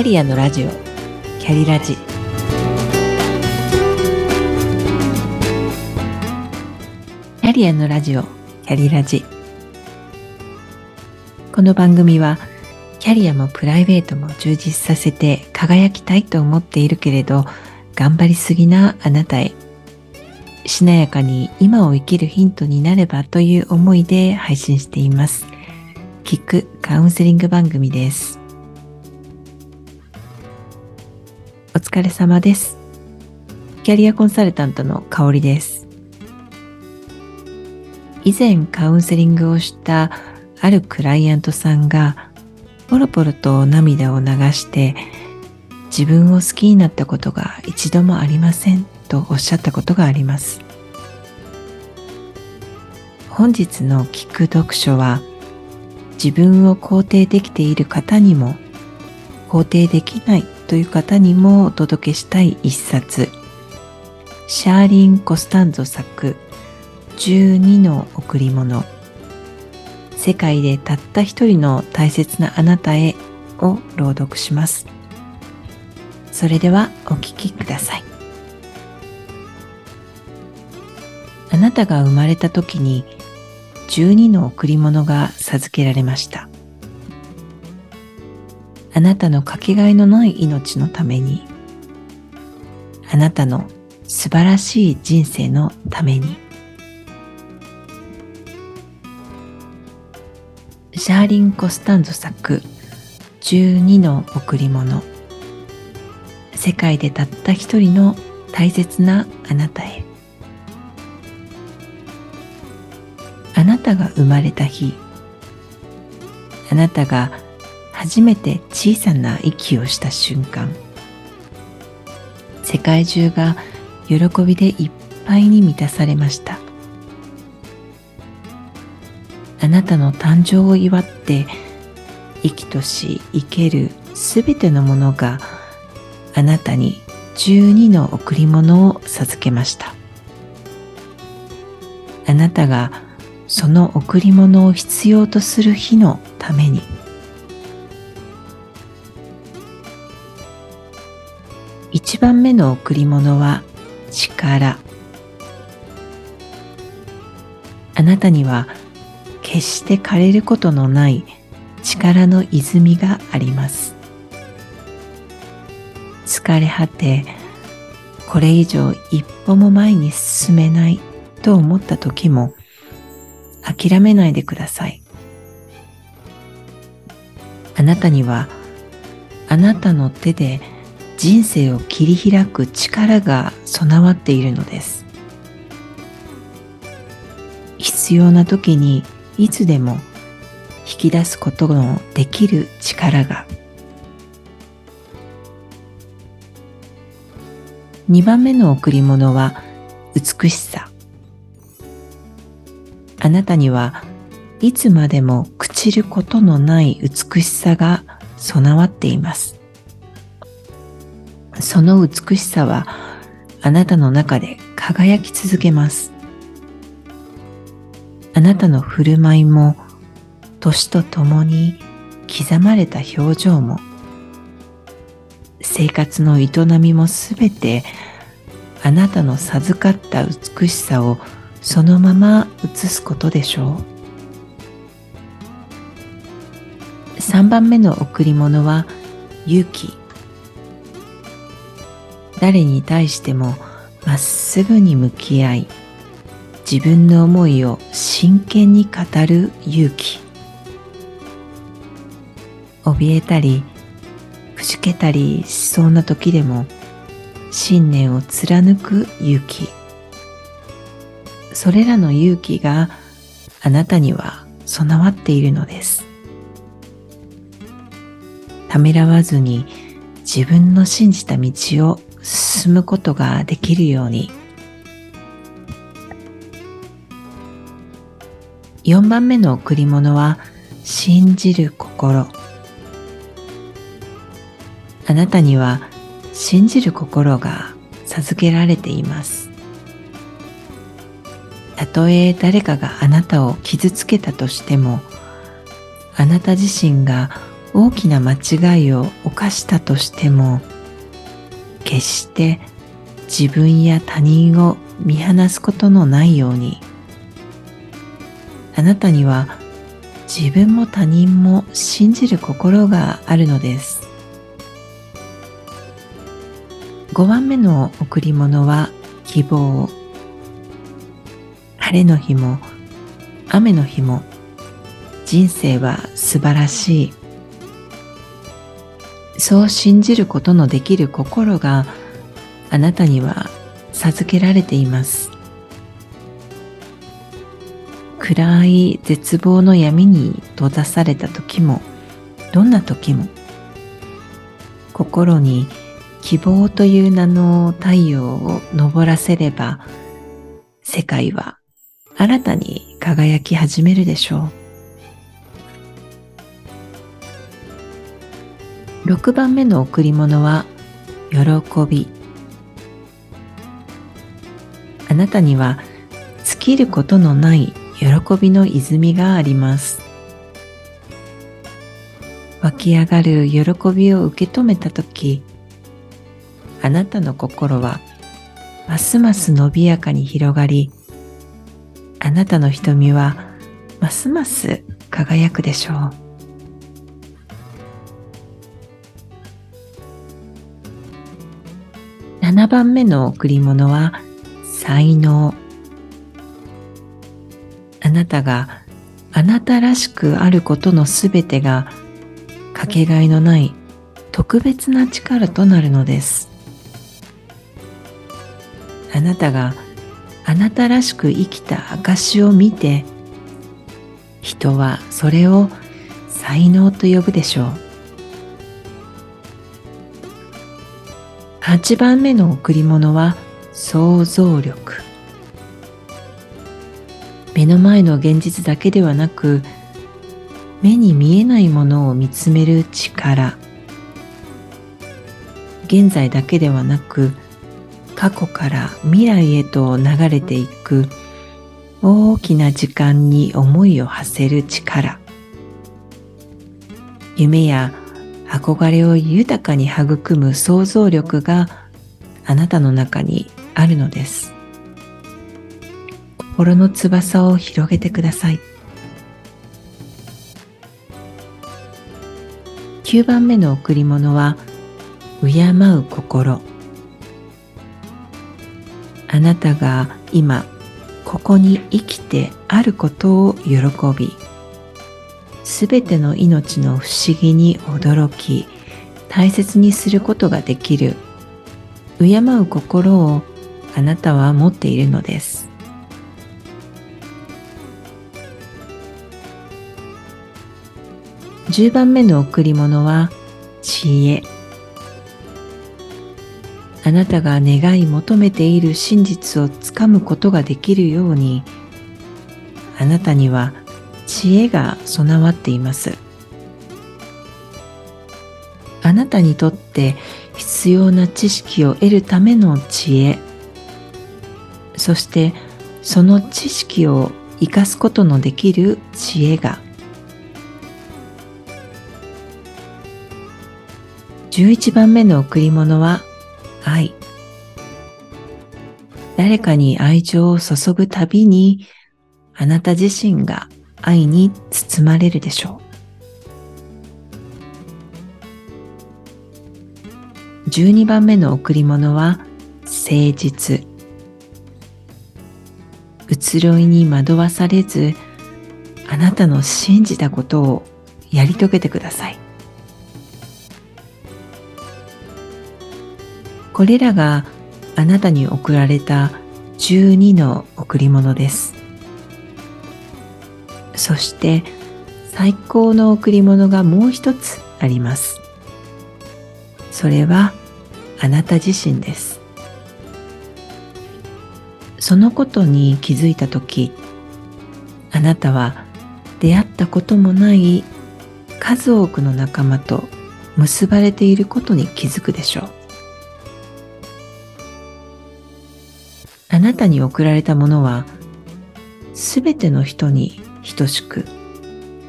キャリアのラジオ。キャリラジ。キャリアのラジオ。キャリラジ。この番組はキャリアもプライベートも充実させて輝きたいと思っているけれど頑張りすぎなあなたへ。しなやかに今を生きるヒントになればという思いで配信しています。聞くカウンセリング番組です。お疲れ様です。キャリアコンサルタントの香りです。以前カウンセリングをしたあるクライアントさんがポロポロと涙を流して自分を好きになったことが一度もありませんとおっしゃったことがあります。本日の聞く読書は自分を肯定できている方にも肯定できないという方にもお届けしたい一冊シャーリン・コスタンゾ作12の贈り物世界でたった一人の大切なあなたへを朗読します。それではお聞きください。あなたが生まれた時に12の贈り物が授けられました。あなたのかけがえのない命のために、あなたの素晴らしい人生のために、シャーリン・コスタンゾ作12の贈り物。世界でたった一人の大切なあなたへ。あなたが生まれた日。あなたが初めて小さな息をした瞬間世界中が喜びでいっぱいに満たされました。あなたの誕生を祝って生きとし生けるすべてのものがあなたに12の贈り物を授けました。あなたがその贈り物を必要とする日のために一番目の贈り物は力あなたには決して枯れることのない力の泉があります疲れ果てこれ以上一歩も前に進めないと思った時も諦めないでください。あなたにはあなたの手で人生を切り開く力が備わっているのです。必要な時にいつでも引き出すことのできる力が2番目の贈り物は美しさあなたにはいつまでも朽ちることのない美しさが備わっています。その美しさはあなたの中で輝き続けます。あなたの振る舞いも年とともに刻まれた表情も生活の営みもすべてあなたの授かった美しさをそのまま移すことでしょう3番目の贈り物は勇気誰に対してもまっすぐに向き合い自分の思いを真剣に語る勇気怯えたりくじけたりしそうな時でも信念を貫く勇気それらの勇気があなたには備わっているのです。ためらわずに自分の信じた道を進むことができるように。4番目の贈り物は信じる心。あなたには信じる心が授けられています。たとえ誰かがあなたを傷つけたとしてもあなた自身が大きな間違いを犯したとしても決して自分や他人を見放すことのないように。あなたには自分も他人も信じる心があるのです。5番目の贈り物は希望。晴れの日も雨の日も人生は素晴らしい。そう信じることのできる心があなたには授けられています。暗い絶望の闇に閉ざされた時もどんな時も心に希望という名の太陽を昇らせれば世界は新たに輝き始めるでしょう。6番目の贈り物は喜び。あなたには尽きることのない喜びの泉があります。湧き上がる喜びを受け止めたときあなたの心はますます伸びやかに広がりあなたの瞳はますます輝くでしょう。7番目の贈り物は才能。あなたがあなたらしくあることのすべてがかけがえのない特別な力となるのです。あなたがあなたらしく生きた証を見て人はそれを才能と呼ぶでしょう。8番目の贈り物は想像力。目の前の現実だけではなく目に見えないものを見つめる力。現在だけではなく過去から未来へと流れていく大きな時間に思いを馳せる力。夢や憧れを豊かに育む想像力があなたの中にあるのです。心の翼を広げてください。9番目の贈り物は敬う心。あなたが今ここに生きてあることを喜びすべての命の不思議に驚き大切にすることができる敬う心をあなたは持っているのです。10番目の贈り物は知恵。あなたが願い求めている真実をつかむことができるようにあなたには知恵が備わっています。あなたにとって必要な知識を得るための知恵。そしてその知識を生かすことのできる知恵が。11番目の贈り物は愛。誰かに愛情を注ぐたびに、あなた自身が愛に包まれるでしょう。12番目の贈り物は誠実。移ろいに惑わされず、あなたの信じたことをやり遂げてください。これらがあなたに贈られた12の贈り物です。そして最高の贈り物がもう一つあります。それはあなた自身です。そのことに気づいたとき、あなたは出会ったこともない数多くの仲間と結ばれていることに気づくでしょう。あなたに贈られたものはすべての人に等しく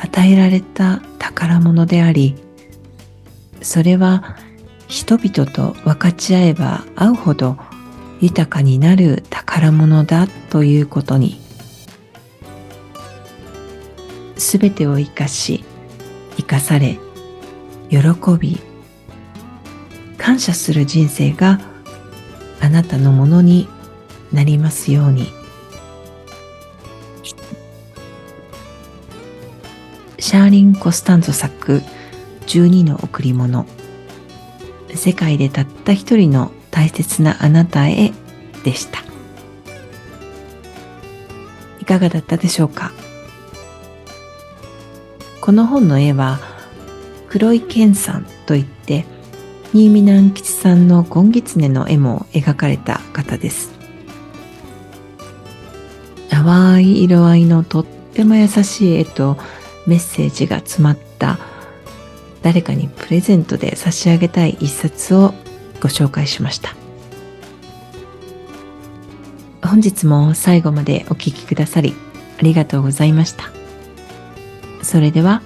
与えられた宝物でありそれは人々と分かち合えば会うほど豊かになる宝物だということにすべてを生かし生かされ喜び感謝する人生があなたのものになりますように。シャーリン・コスタンゾ作12の贈り物。世界でたった一人の大切なあなたへでした。いかがだったでしょうか？この本の絵は黒井健さんといって新見南吉さんのゴンギツネの絵も描かれた方です。淡い色合いのとっても優しい絵とメッセージが詰まった誰かにプレゼントで差し上げたい一冊をご紹介しました。本日も最後までお聴きくださりありがとうございました。それでは